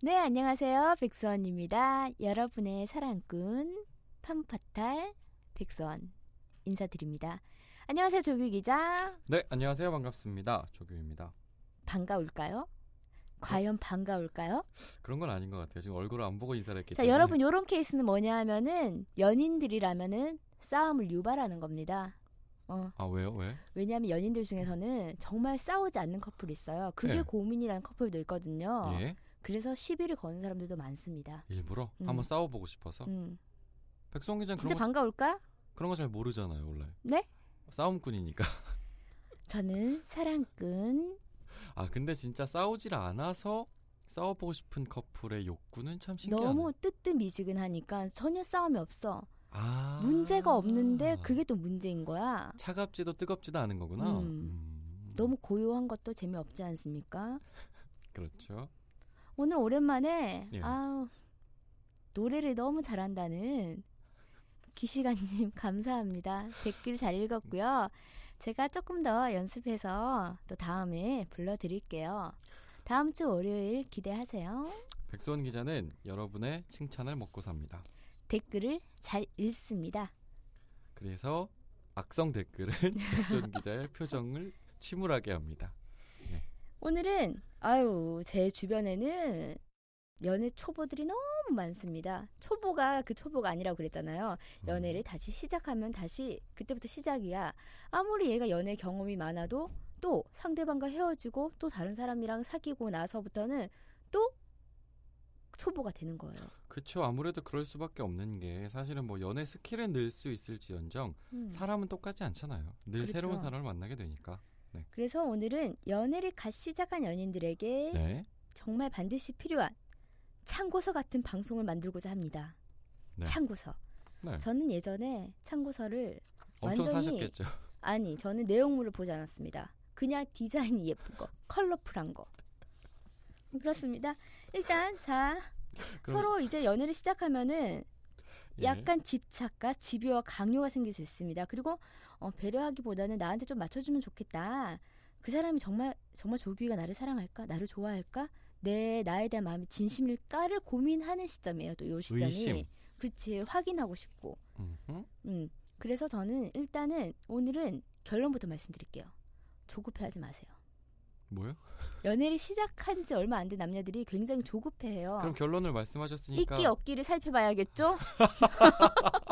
네, 안녕하세요. 백수원입니다. 여러분의 사랑꾼, 팜파탈, 백수원 인사드립니다. 안녕하세요, 조규 기자. 네, 안녕하세요. 반갑습니다. 조규입니다. 반가울까요? 과연 반가울까요? 그런 건 아닌 것 같아요. 지금 얼굴을 안 보고 인사를 했기 자, 때문에. 여러분, 요런 케이스는 뭐냐 하면은, 연인들이라면은 싸움을 유발하는 겁니다. 어, 아, 왜요? 왜? 왜냐하면 연인들 중에서는 정말 싸우지 않는 커플이 있어요. 그게 네. 고민이라는 커플도 있거든요. 예? 그래서 시비를 거는 사람들도 많습니다. 일부러 음. 한번 싸워보고 싶어서. 음. 백성 기자는 진짜 그런 거, 반가울까? 그런 거 잘 모르잖아요, 원래. 네? 싸움꾼이니까. 저는 사랑꾼. 아, 근데 진짜 싸우질 않아서 싸워보고 싶은 커플의 욕구는 참 신기하네. 너무 뜨뜻미지근하니까 전혀 싸움이 없어. 아. 문제가 없는데 그게 또 문제인 거야. 차갑지도 뜨겁지도 않은 거구나. 음. 음. 너무 고요한 것도 재미없지 않습니까? 그렇죠. 오늘 오랜만에 예. 아우 노래를 너무 잘한다는 기시간님 감사합니다. 댓글 잘 읽었고요. 제가 조금 더 연습해서 또 다음에 불러드릴게요. 다음 주 월요일 기대하세요. 백수원 기자는 여러분의 칭찬을 먹고 삽니다. 댓글을 잘 읽습니다. 그래서 악성 댓글은 백수원 기자의 표정을 침울하게 합니다. 오늘은 아유 제 주변에는 연애 초보들이 너무 많습니다. 초보가 그 초보가 아니라고 그랬잖아요. 음. 연애를 다시 시작하면 다시 그때부터 시작이야. 아무리 얘가 연애 경험이 많아도 또 상대방과 헤어지고 또 다른 사람이랑 사귀고 나서부터는 또 초보가 되는 거예요. 그쵸 아무래도 그럴 수밖에 없는 게 사실은 뭐 연애 스킬은 늘 수 있을지언정 음. 사람은 똑같지 않잖아요. 늘 그렇죠. 새로운 사람을 만나게 되니까. 그래서 오늘은 연애를 갓 시작한 연인들에게 네. 정말 반드시 필요한 참고서 같은 방송을 만들고자 합니다. 네. 참고서. 네. 저는 예전에 참고서를 완전히 사셨겠죠. 아니 저는 내용물을 보지 않았습니다. 그냥 디자인이 예쁜 거, 컬러풀한 거. 그렇습니다. 일단 자 그럼- 서로 이제 연애를 시작하면은 예. 약간 집착과 집요와 강요가 생길 수 있습니다. 그리고 어, 배려하기보다는 나한테 좀 맞춰주면 좋겠다. 그 사람이 정말 정말 조규가 나를 사랑할까, 나를 좋아할까, 내 나에 대한 마음이 진심일까를 고민하는 시점이에요. 또 요 시점이 의심. 그렇지 확인하고 싶고. 음흠. 음. 그래서 저는 일단은 오늘은 결론부터 말씀드릴게요. 조급해하지 마세요. 뭐요? 연애를 시작한 지 얼마 안 된 남녀들이 굉장히 조급해해요. 그럼 결론을 말씀하셨으니까 있기 없기를 살펴봐야겠죠?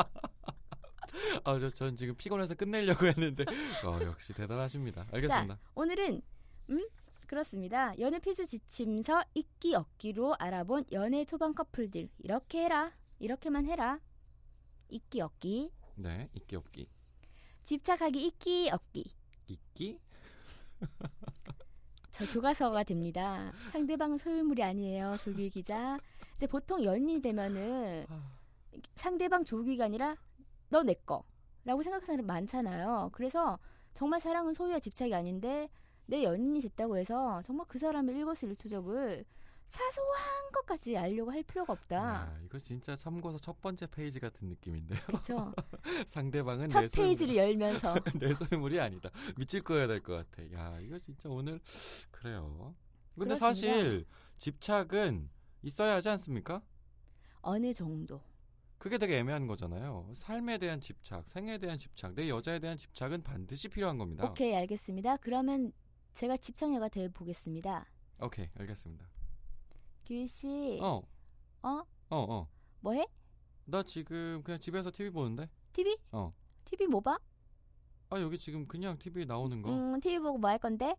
아, 저, 전 지금 피곤해서 끝내려고 했는데 어, 역시 대단하십니다. 알겠습니다. 오늘은 음 그렇습니다. 연애 필수 지침서 있기 없기로 알아본 연애 초반 커플들 이렇게 해라 이렇게만 해라 있기 없기 네, 있기 없기. 집착하기 있기 없기 있기? 저 교과서가 됩니다. 상대방은 소유물이 아니에요. 조규 기자. 이제 보통 연인이 되면은 아, 상대방 조규가 아니라 너 내 거 라고 생각하는 사람 많잖아요. 그래서 정말 사랑은 소유와 집착이 아닌데 내 연인이 됐다고 해서 정말 그 사람의 일거수일투족을 사소한 것까지 알려고 할 필요가 없다. 야, 이거 진짜 참고서 첫 번째 페이지 같은 느낌인데요. 그렇죠. 상대방은 첫내 페이지를 소유물, 열면서 내 소유물이 아니다. 미칠 거야 될 것 같아. 야, 이거 진짜 오늘 그래요. 근데 그렇습니다. 사실 집착은 있어야 하지 않습니까? 어느 정도. 그게 되게 애매한 거잖아요. 삶에 대한 집착, 생에 대한 집착, 내 여자에 대한 집착은 반드시 필요한 겁니다. 오케이 알겠습니다. 그러면 제가 집착녀가 돼 보겠습니다. 오케이, 알겠습니다. 규희 씨, 어, 어? 어, 어. 뭐 해? 나 지금 그냥 집에서 TV 보는데. TV? 어. TV 뭐 봐? 아 여기 지금 그냥 TV 나오는 거. 음, TV 보고 뭐 할 건데?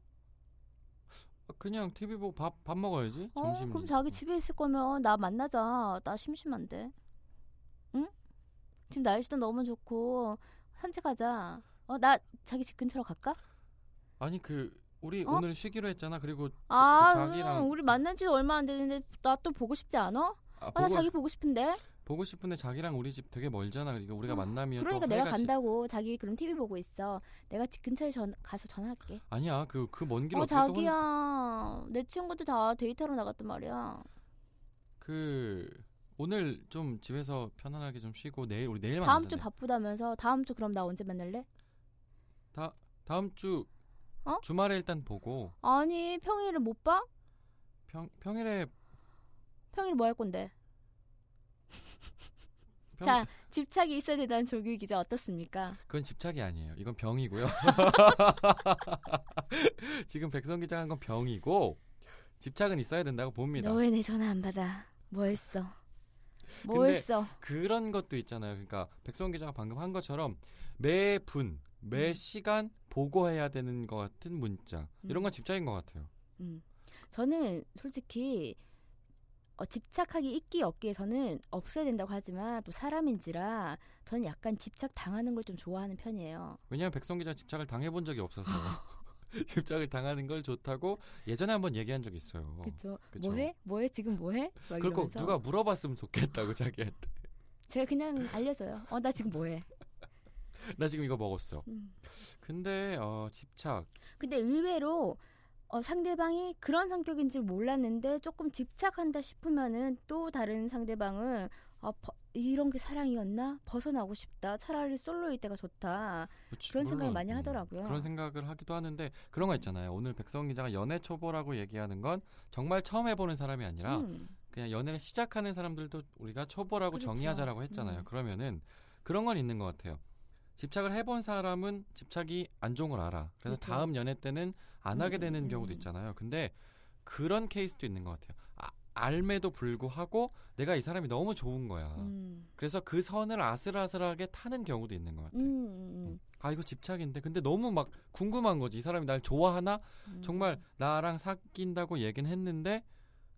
아, 그냥 TV 보고 밥 밥 먹어야지. 어, 점심. 그럼 자기 집에 있을 거면 나 만나자. 나 심심한데. 응? 지금 날씨도 너무 좋고 산책하자. 어, 나 자기 집 근처로 갈까? 아니 그 우리 어? 오늘 쉬기로 했잖아. 그리고 저- 아, 그 자기랑 응, 우리 만난 지 얼마 안 됐는데 나 또 보고 싶지 않아? 아, 아, 나 보고, 자기 보고 싶은데. 보고 싶은데 자기랑 우리 집 되게 멀잖아. 그러니까 우리가 어, 만나면 그러니까 또 내가 해가 지- 간다고 자기 그럼 TV 보고 있어. 내가 집 근처에 전 가서 전화할게. 아니야. 그 그 먼 길 어 어떻게 또 혼- 자기야 내 친구들 다 데이트하러 나갔단 말이야. 그 오늘 좀 집에서 편안하게 좀 쉬고 내일 우리 내일 다음 만나자. 주 바쁘다면서 다음 주 그럼 나 언제 만날래? 다음 주 어? 주말에 일단 보고 아니 평일을 못 봐? 평 평일에 평일 뭐 할 건데? 평, 자 집착이 있어야 된다는 조규 기자 어떻습니까? 그건 집착이 아니에요. 이건 병이고요. 지금 백성 기자 한 건 병이고 집착은 있어야 된다고 봅니다. 너 왜 내 전화 안 받아? 뭐 했어? 뭐 했어? 그런 것도 있잖아요. 그러니까 백성 기자가 방금 한 것처럼 매 분, 매 음. 시간 보고해야 되는 것 같은 문자 이런 음. 건 집착인 것 같아요. 음. 저는 솔직히 어, 집착하기 있기 없기에서는 없어야 된다고 하지만 또 사람인지라 저는 약간 집착 당하는 걸 좀 좋아하는 편이에요. 왜냐하면 백성 기자 집착을 당해본 적이 없어서 집착을 당하는 걸 좋다고 예전에 한번 얘기한 적이 있어요. 그렇죠. 뭐해? 뭐해? 지금 뭐해? 이러면서 누가 물어봤으면 좋겠다고 자기한테. 제가 그냥 알려줘요. 어 나 지금 뭐해? 나 지금 이거 먹었어. 음. 근데 어, 집착 근데 의외로 어, 상대방이 그런 성격인 줄 몰랐는데 조금 집착한다 싶으면은 또 다른 상대방은 아, 버- 이런 게 사랑이었나? 벗어나고 싶다. 차라리 솔로일 때가 좋다. 그치, 그런 생각을 많이 음, 하더라고요. 그런 생각을 하기도 하는데 그런 거 있잖아요. 오늘 백성 기자가 연애 초보라고 얘기하는 건 정말 처음 해보는 사람이 아니라 음. 그냥 연애를 시작하는 사람들도 우리가 초보라고 그렇죠. 정의하자라고 했잖아요. 음. 그러면은 그런 건 있는 것 같아요. 집착을 해본 사람은 집착이 안 좋은 걸 알아. 그래서 그렇죠. 다음 연애 때는 안 하게 음, 되는 음, 경우도 음. 있잖아요. 근데 그런 케이스도 있는 것 같아요. 아, 알매도 불구하고 내가 이 사람이 너무 좋은 거야. 음. 그래서 그 선을 아슬아슬하게 타는 경우도 있는 것 음, 같아요. 음, 아 이거 집착인데 근데 너무 막 궁금한 거지 이 사람이 날 좋아하나 음. 정말 나랑 사귄다고 얘기는 했는데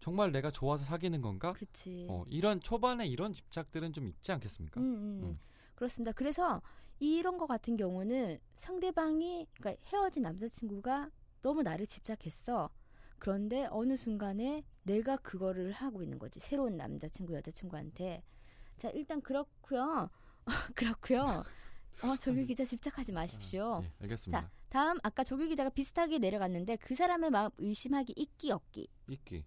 정말 내가 좋아서 사귀는 건가 그렇지. 어, 이런 초반에 이런 집착들은 좀 있지 않겠습니까 음, 음. 음. 그렇습니다. 그래서 이런 거 같은 경우는 상대방이 그러니까 헤어진 남자친구가 너무 나를 집착했어. 그런데 어느 순간에 내가 그거를 하고 있는 거지. 새로운 남자친구, 여자친구한테. 자, 일단 그렇고요. 그렇고요. 어, 조규 기자 집착하지 마십시오. 예, 알겠습니다 다음 아까 조규 기자가 비슷하게 내려갔는데 그 사람의 마음 의심하기 있기 없기. 있기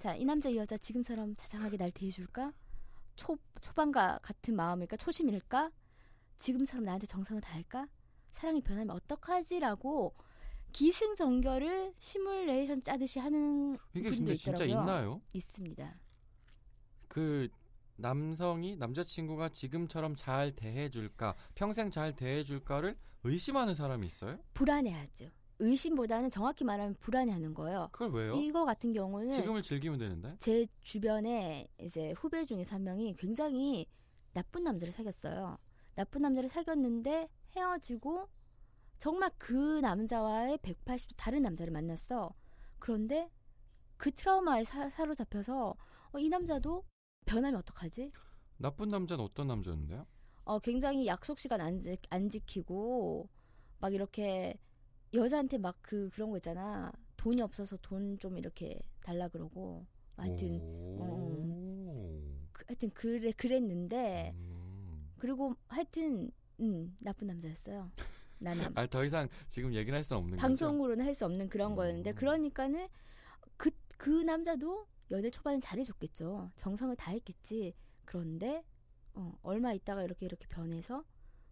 자, 이 남자 이 여자 지금처럼 자상하게 날 대해줄까? 초 초반과 같은 마음일까? 초심일까? 지금처럼 나한테 정성을 다할까? 사랑이 변하면 어떡하지라고 기승전결을 시뮬레이션 짜듯이 하는 이게 분도 진짜 있더라고요. 있나요 있습니다. 그 남성이 남자친구가 지금처럼 잘 대해줄까 평생 잘 대해줄까를 의심하는 사람이 있어요 불안해하죠. 의심보다는 정확히 말하면 불안해하는 거예요. 그걸 왜요 이거 같은 경우는 지금을 즐기면 되는데 제 주변에 이제 후배 중에서 한 명이 굉장히 나쁜 남자를 사귀었어요. 나쁜 남자를 사귀었는데 헤어지고 정말 그 남자와의 180도 다른 남자를 만났어. 그런데 그 트라우마에 사, 사로잡혀서 어, 이 남자도 변하면 어떡하지? 나쁜 남자는 어떤 남자였는데요 어, 굉장히 약속 시간 안, 지, 안 지키고 막 이렇게 여자한테 막 그 그런 거 있잖아. 돈이 없어서 돈 좀 이렇게 달라 그러고 하여튼 오. 그, 하여튼 그래 그랬는데 음. 그리고 하여튼 음, 나쁜 남자였어요. 나는 아, 더 이상 지금 얘기를 할 수는 없는. 방송으로는 할 수 없는 그런 음. 거였는데 그러니까는 그 그 남자도 연애 초반엔 잘해줬겠죠. 정성을 다했겠지. 그런데 어, 얼마 있다가 이렇게 이렇게 변해서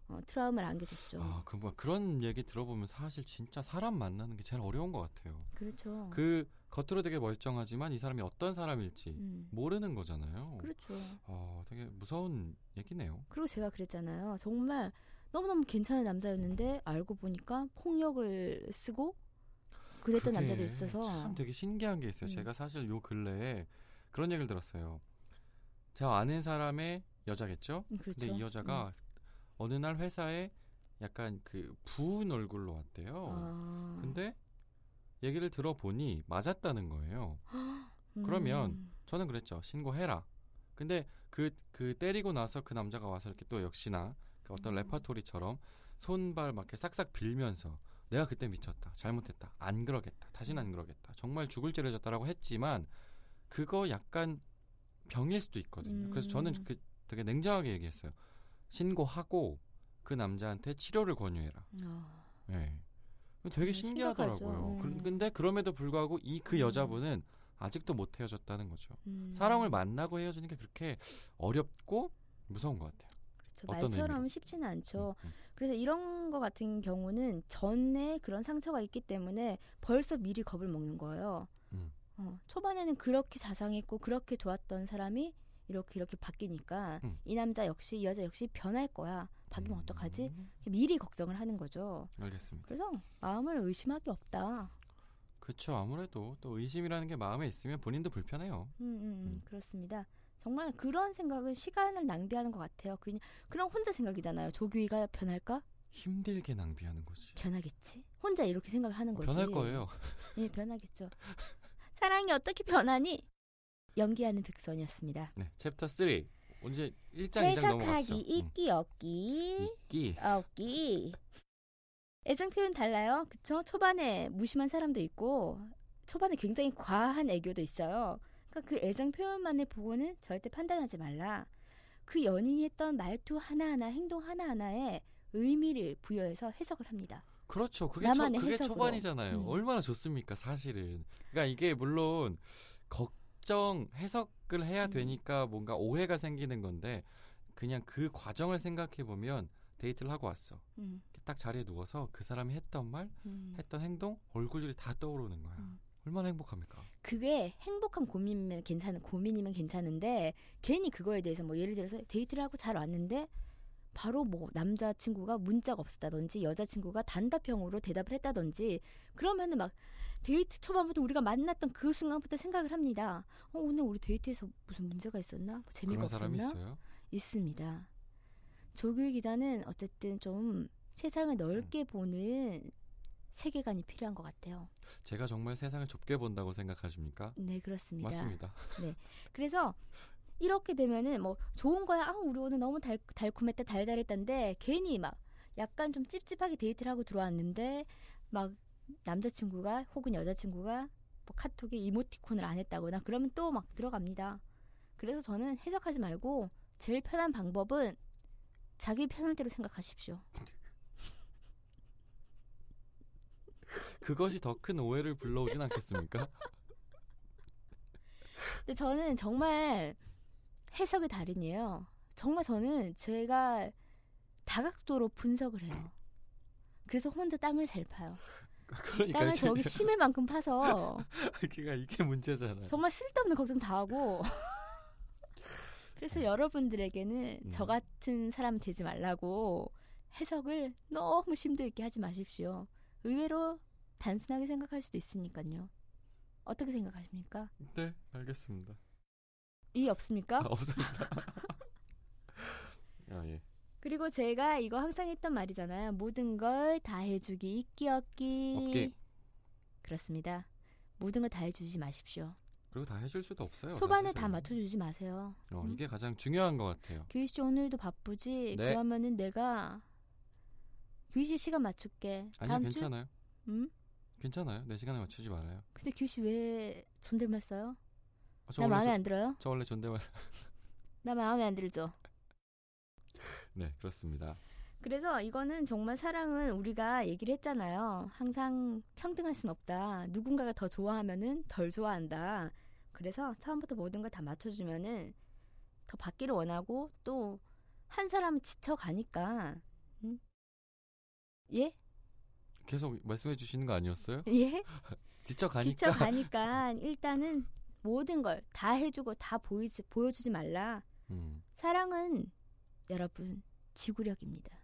어, 트라우마를 안겨줬죠. 아, 그 뭐 그런 얘기 들어보면 사실 진짜 사람 만나는 게 제일 어려운 것 같아요. 그렇죠. 그 겉으로 되게 멀쩡하지만 이 사람이 어떤 사람일지 음, 모르는 거잖아요. 그렇죠. 아, 되게 무서운 얘기네요. 그리고 제가 그랬잖아요. 정말 너무너무 괜찮은 남자였는데 알고 보니까 폭력을 쓰고 그랬던 남자도 있어서 참 되게 신기한 게 있어요. 음. 제가 사실 요 근래에 그런 얘기를 들었어요. 제가 아는 사람의 여자겠죠? 음, 그렇죠. 근데 이 여자가 어느 날 회사에 약간 그 부은 얼굴로 왔대요. 아. 근데 얘기를 들어보니 맞았다는 거예요. 그러면 음. 저는 그랬죠. 신고해라. 근데 그, 그 때리고 나서 그 남자가 와서 이렇게 또 역시나 그 어떤 음. 레파토리처럼 손발 막 이렇게 싹싹 빌면서 내가 그때 미쳤다. 잘못했다. 안 그러겠다. 다시는 안 그러겠다. 정말 죽을 죄를 졌다라고 했지만 그거 약간 병일 수도 있거든요. 그래서 저는 음. 그 되게 냉정하게 얘기했어요. 신고하고 그 남자한테 치료를 권유해라. 어. 예. 되게 음, 신기하더라고요. 그- 음. 근데 그럼에도 불구하고 이그 음. 여자분은 아직도 못 헤어졌다는 거죠. 음. 사람을 만나고 헤어지는 게 그렇게 어렵고 무서운 것 같아요. 그렇죠. 말처럼 의미로? 쉽지는 않죠. 음, 음. 그래서 이런 거 같은 경우는 전에 그런 상처가 있기 때문에 벌써 미리 겁을 먹는 거예요. 음. 어, 초반에는 그렇게 자상했고 그렇게 좋았던 사람이 이렇게 이렇게 바뀌니까 음. 이 남자 역시 이 여자 역시 변할 거야. 바뀌면 음, 어떡하지? 미리 걱정을 하는 거죠. 알겠습니다. 그래서 마음을 의심할 게 없다. 그렇죠. 아무래도 또 의심이라는 게 마음에 있으면 본인도 불편해요. 음, 음, 음, 음. 그렇습니다. 정말 그런 생각은 시간을 낭비하는 것 같아요. 그냥 그럼 혼자 생각이잖아요. 조규희가 변할까? 힘들게 낭비하는 거지. 변하겠지. 혼자 이렇게 생각을 하는 거지. 변할 거예요. 예, 변하겠죠. 사랑이 어떻게 변하니? 연기하는 백선이었습니다. 네, 챕터 3. 언제 1장 2장 넘어갔어. 해석하기, 있기, 없기, 있기. 없기. 애정 표현 달라요. 그쵸? 초반에 무심한 사람도 있고, 초반에 굉장히 과한 애교도 있어요. 그러니까 그 애정 표현만을 보고는 절대 판단하지 말라. 그 연인이 했던 말투 하나하나, 행동 하나하나에 의미를 부여해서 해석을 합니다. 그렇죠. 그게, 초, 그게 해석으로. 초반이잖아요. 음. 얼마나 좋습니까, 사실은. 그러니까 이게 물론 걱정, 해석을 해야 음. 되니까 뭔가 오해가 생기는 건데 그냥 그 과정을 생각해 보면 데이트를 하고 왔어. 음, 딱 자리에 누워서 그 사람이 했던 말, 음. 했던 행동, 얼굴들이 다 떠오르는 거야. 음. 얼마나 행복합니까? 그게 행복한 고민이면 괜찮은 고민이면 괜찮은데 괜히 그거에 대해서 뭐 예를 들어서 데이트를 하고 잘 왔는데 바로 뭐 남자친구가 문자가 없었다든지 여자친구가 단답형으로 대답을 했다든지 그러면은 막 데이트 초반부터 우리가 만났던 그 순간부터 생각을 합니다. 어, 오늘 우리 데이트에서 무슨 문제가 있었나? 뭐 재미가 그런 사람이 없었나? 있어요. 있습니다. 조규 기자는 어쨌든 좀 세상을 넓게 보는 세계관이 필요한 것 같아요. 제가 정말 세상을 좁게 본다고 생각하십니까? 네, 그렇습니다. 맞습니다. 그래서 이렇게 되면은 뭐 좋은 거야. 아, 우리 오늘 너무 달, 달콤했다, 달달했다인데 괜히 막 약간 좀 찝찝하게 데이트를 하고 들어왔는데 막 남자친구가 혹은 여자친구가 뭐 카톡에 이모티콘을 안 했다거나 그러면 또 막 들어갑니다. 그래서 저는 해석하지 말고 제일 편한 방법은 자기 편할 대로 생각하십시오. 그것이 더 큰 오해를 불러오진 않겠습니까? 근데 저는 정말 해석의 달인이에요. 정말 저는 제가 다각도로 분석을 해요. 그래서 혼자 땅을 잘 파요. 그러니까 땅을 저기 심을 만큼 파서 그러니까 이게 문제잖아요. 정말 쓸데없는 걱정 다 하고 그래서 여러분들에게는 음. 저 같은 사람 되지 말라고 해석을 너무 심도 있게 하지 마십시오. 의외로 단순하게 생각할 수도 있으니까요. 어떻게 생각하십니까? 네, 알겠습니다. 이해 없습니까? 아, 없습니다. 아, 예. 그리고 제가 이거 항상 했던 말이잖아요. 모든 걸 다 해주기, 있기 없기. 없기. 그렇습니다. 모든 걸 다 해주지 마십시오. 그리고 다 해줄 수도 없어요. 초반에 사실은. 다 맞춰주지 마세요. 어, 음. 이게 가장 중요한 것 같아요. 규희 씨 오늘도 바쁘지? 네. 그러면은 내가 규희 씨 시간 맞출게. 주? 괜찮아요. 응? 괜찮아요. 내 시간에 맞추지 말아요. 근데 규희 씨왜 존댓말 써요? 어, 저나 마음에 저, 안 들어요? 저 원래 존댓말. 나 마음에 안 들죠. 네, 그렇습니다. 그래서 이거는 정말 사랑은 우리가 얘기를 했잖아요. 항상 평등할 순 없다. 누군가가 더 좋아하면은 덜 좋아한다. 그래서 처음부터 모든 걸 다 맞춰주면은 더 받기를 원하고 또 한 사람은 지쳐가니까. 응? 예? 계속 말씀해 주시는 거 아니었어요? 예? 지쳐가니까. 지쳐가니까 일단은 모든 걸 다 해주고 다 보이지, 보여주지 말라. 음, 사랑은 여러분 지구력입니다.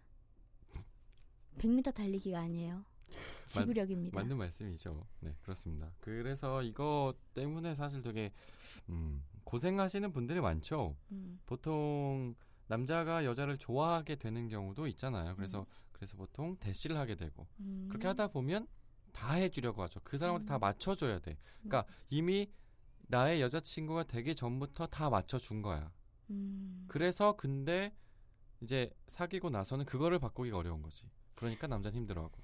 100m 달리기가 아니에요. 지구력입니다. 맞는 말씀이죠. 네, 그렇습니다. 그래서 이거 때문에 사실 되게 음, 고생하시는 분들이 많죠. 음, 보통 남자가 여자를 좋아하게 되는 경우도 있잖아요. 그래서 그래서 보통 대시를 하게 되고 음. 그렇게 하다 보면 다 해주려고 하죠. 그 사람한테 음. 다 맞춰줘야 돼. 그러니까 이미 나의 여자친구가 되기 전부터 다 맞춰준 거야. 음. 그래서 근데 이제 사귀고 나서는 그거를 바꾸기가 어려운 거지. 그러니까 남자는 힘들어하고.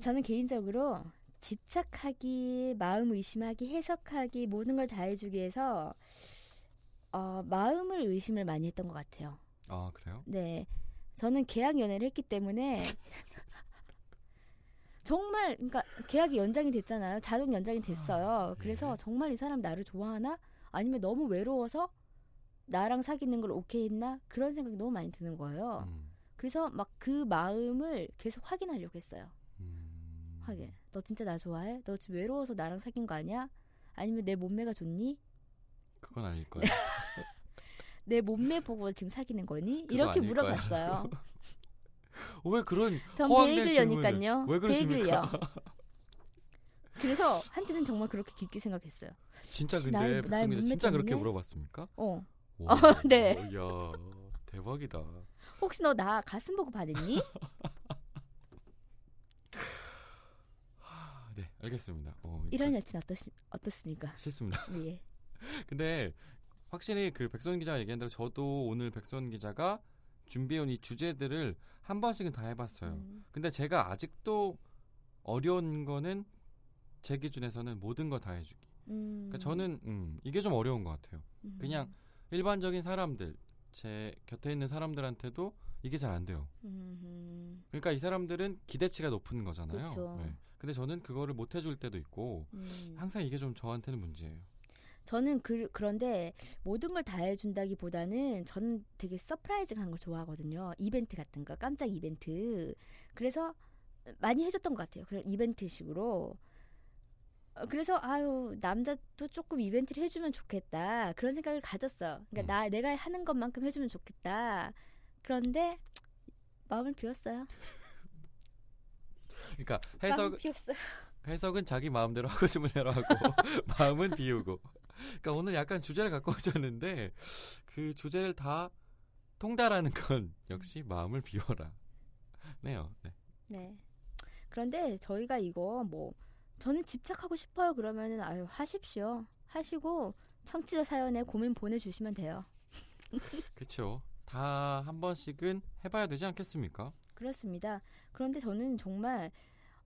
저는 개인적으로 집착하기, 마음 의심하기, 해석하기 모든 걸 다 해주기 위해서 어, 마음을 의심을 많이 했던 것 같아요. 아 그래요? 네. 저는 계약 연애를 했기 때문에 정말 그러니까 계약이 연장이 됐잖아요. 자동 연장이 됐어요. 그래서 예. 정말 이 사람 나를 좋아하나? 아니면 너무 외로워서 나랑 사귀는 걸 오케이 했나? 그런 생각이 너무 많이 드는 거예요. 음, 그래서 막 그 마음을 계속 확인하려고 했어요. 음. 확인. 너 진짜 나 좋아해? 너 지금 외로워서 나랑 사귄 거 아니야? 아니면 내 몸매가 좋니? 그건 아닐 거예요. 내 몸매 보고 지금 사귀는 거니? 이렇게 아닐 물어봤어요. 어, 왜 그런 전 질문을 베이글이니까요. 왜 그러십니까? 그래서 한때는 정말 그렇게 깊게 생각했어요. 진짜 근데 몸매 진짜 그렇게? 물어봤습니까? 어. 와, 어, 네. 야 대박이다. 혹시 너 나 가슴 보고? 아, 네 알겠습니다. 어, 이런 아, 여친 어떠시, 어떻습니까? 싫습니다. 예. 근데 확실히 그 백선 기자가 얘기한 대로 저도 오늘 백선 기자가 준비해온 이 주제들을 한 번씩은 다 해봤어요. 음, 근데 제가 아직도 어려운 거는 제 기준에서는 모든 거 다 해주기. 음, 그러니까 저는 음, 이게 좀 어려운 것 같아요. 음, 그냥 일반적인 사람들, 제 곁에 있는 사람들한테도 이게 잘 안 돼요. 음, 음, 그러니까 이 사람들은 기대치가 높은 거잖아요. 그쵸. 네. 근데 저는 그거를 못 해줄 때도 있고 음. 항상 이게 좀 저한테는 문제예요. 저는 그, 그런데 모든 걸 다 해준다기보다는 저는 되게 surprise한 걸 좋아하거든요. 이벤트 같은 거, 깜짝 이벤트. 그래서 많이 해줬던 것 같아요. 그런 이벤트식으로. 어, 그래서 아유 남자도 조금 이벤트를 해주면 좋겠다 그런 생각을 가졌어요. 그러니까 음. 나 내가 하는 것만큼 해주면 좋겠다. 그런데 마음을 비웠어요. 그러니까 해석 비웠어요. 해석은 자기 마음대로 하고 싶은 대로 하고 마음은 비우고. 그러니까 오늘 약간 주제를 갖고 오셨는데 그 주제를 다 통달하는 건 역시 마음을 비워라. 네요. 네. 네. 그런데 저희가 이거 뭐 저는 집착하고 싶어요 그러면은 아유 하십시오. 하시고 청취자 사연에 고민 보내주시면 돼요. 그렇죠. 다 한 번씩은 해봐야 되지 않겠습니까? 그렇습니다. 그런데 저는 정말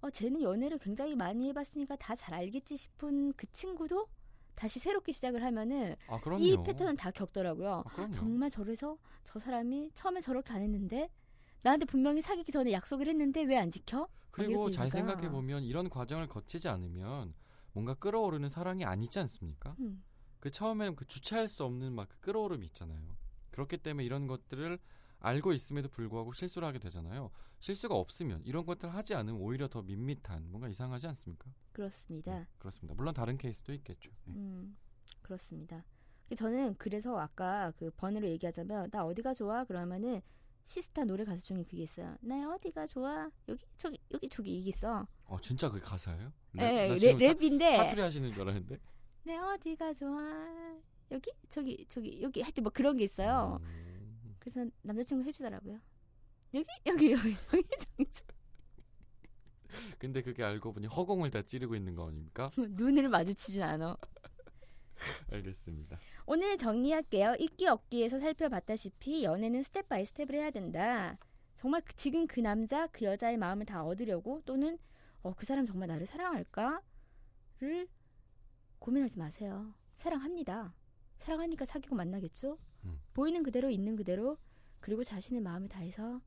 어, 쟤는 연애를 굉장히 많이 해봤으니까 다 잘 알겠지 싶은 그 친구도 다시 새롭게 시작을 하면은 아. 이 패턴은 다 겪더라고요. 아. 정말 저래서 저 사람이 처음에 저렇게 안 했는데 나한테 분명히 사귀기 전에 약속을 했는데 왜 안 지켜? 그리고 잘. 생각해 보면 이런 과정을 거치지 않으면 뭔가 끌어오르는 사랑이 아니지 않습니까? 음, 그 처음에는 그 주체할 수 없는 막 그 끌어오름이 있잖아요. 그렇기 때문에 이런 것들을 알고 있음에도 불구하고 실수를 하게 되잖아요. 실수가 없으면 이런 것들을 하지 않으면 오히려 더 밋밋한 뭔가 이상하지 않습니까? 그렇습니다. 네, 그렇습니다. 물론 다른 케이스도 있겠죠. 네. 음, 그렇습니다. 저는 그래서 아까 그 번호로 얘기하자면 나 어디가 좋아? 그러면은 시스타 노래 가수 중에 그게 있어요. 나 어디가 좋아? 여기 저기 여기 저기 이게 있어. 어 진짜 그게 가사예요? 예, 나 랩, 지금 사- 랩인데 사투리 하시는 줄 알았는데. 내 어디가 좋아? 여기 저기 저기 여기 하여튼 뭐 그런 게 있어요. 음, 그래서 남자친구 해주더라고요. 여기 여기 여기 저기 저기 저기 근데 그게 알고 보니 허공을 다 찌르고 있는 거 아닙니까? 눈을 마주치진 않아. 알겠습니다. 오늘 정리할게요. 있기 없기에서 살펴봤다시피 연애는 step by step을 해야 된다. 정말 그- 지금 그 남자 그 여자의 마음을 다 얻으려고 또는 어, 그 사람 정말 나를 사랑할까를 고민하지 마세요. 사랑합니다. 사랑하니까 사귀고 만나겠죠? 음. 보이는 그대로 있는 그대로 그리고 자신의 마음을 다해서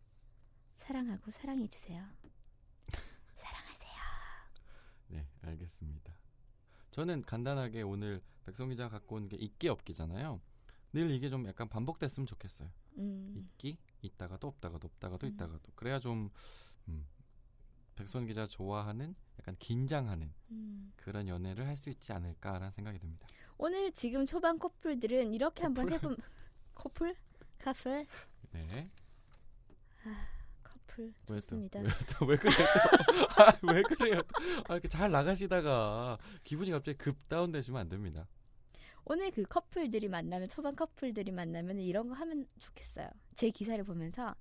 사랑하고 사랑해 주세요. 사랑하세요. 네, 알겠습니다. 저는 간단하게 오늘 백성 기자가 갖고 온 게 있기 없기잖아요. 늘 이게 좀 약간 반복됐으면 좋겠어요. 음, 있기, 있다가도 없다가도 없다가도 음. 있다가도. 그래야 좀 음, 백선 기자 좋아하는 약간 긴장하는 음. 그런 연애를 할 수 있지 않을까라는 생각이 듭니다. 오늘 지금 초반 커플들은 이렇게 한번 커플? 해본 커플 커플 네. 커플 왜 또, 좋습니다. 왜, 또, 왜 그래요? 또? 아, 왜 그래요? 또? 아, 이렇게 잘 나가시다가 기분이 갑자기 급 다운되시면 안 됩니다. 오늘 그 커플들이 만나면 초반 커플들이 만나면 이런 거 하면 좋겠어요. 제 기사를 보면서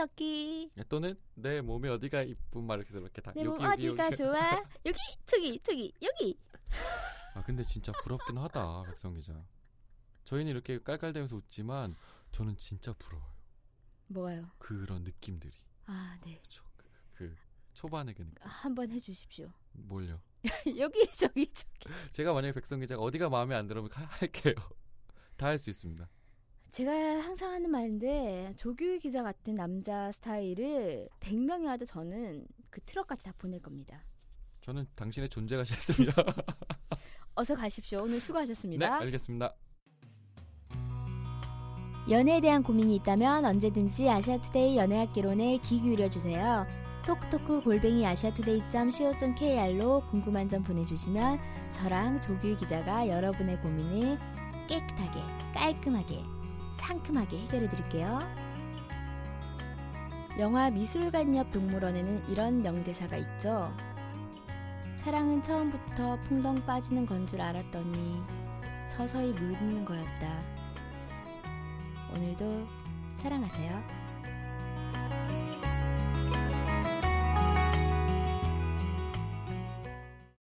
없기 야, 또는 내 몸에 어디가 이쁜 말 이렇게 이렇게 다 내몸 여기 여기 어디가 여기. 좋아 여기 저기 저기 여기 아 근데 진짜 부럽긴 하다 백성 기자. 저희는 이렇게 깔깔대면서 웃지만 저는 진짜 부러워요. 뭐가요? 그런 느낌들이. 아 네. 초, 그, 그 초반의 그 느낌. 한번 해주십시오. 뭘요? 여기 저기 저기 제가 만약에 백성 기자가 어디가 마음에 안 들으면 가- 할게요. 다 할 수 있습니다. 제가 항상 하는 말인데 조규희 기자 같은 남자 스타일을 100명이 와도 저는 그 트럭까지 다 보낼 겁니다. 저는 당신의 존재가 싫습니다. 어서 가십시오. 오늘 네, 수고하셨습니다. 알겠습니다. 연애에 대한 고민이 있다면 언제든지 아시아투데이 연애학개론에 귀 기울여주세요. 톡톡크 골뱅이 아시아투데이.co.kr로 궁금한 점 보내주시면 저랑 조규 기자가 여러분의 고민을 깨끗하게, 깔끔하게, 상큼하게 해결해 드릴게요. 영화 미술관 옆 동물원에는 이런 명대사가 있죠. 사랑은 처음부터 풍덩 빠지는 건 줄 알았더니 서서히 물드는 거였다. 오늘도 사랑하세요.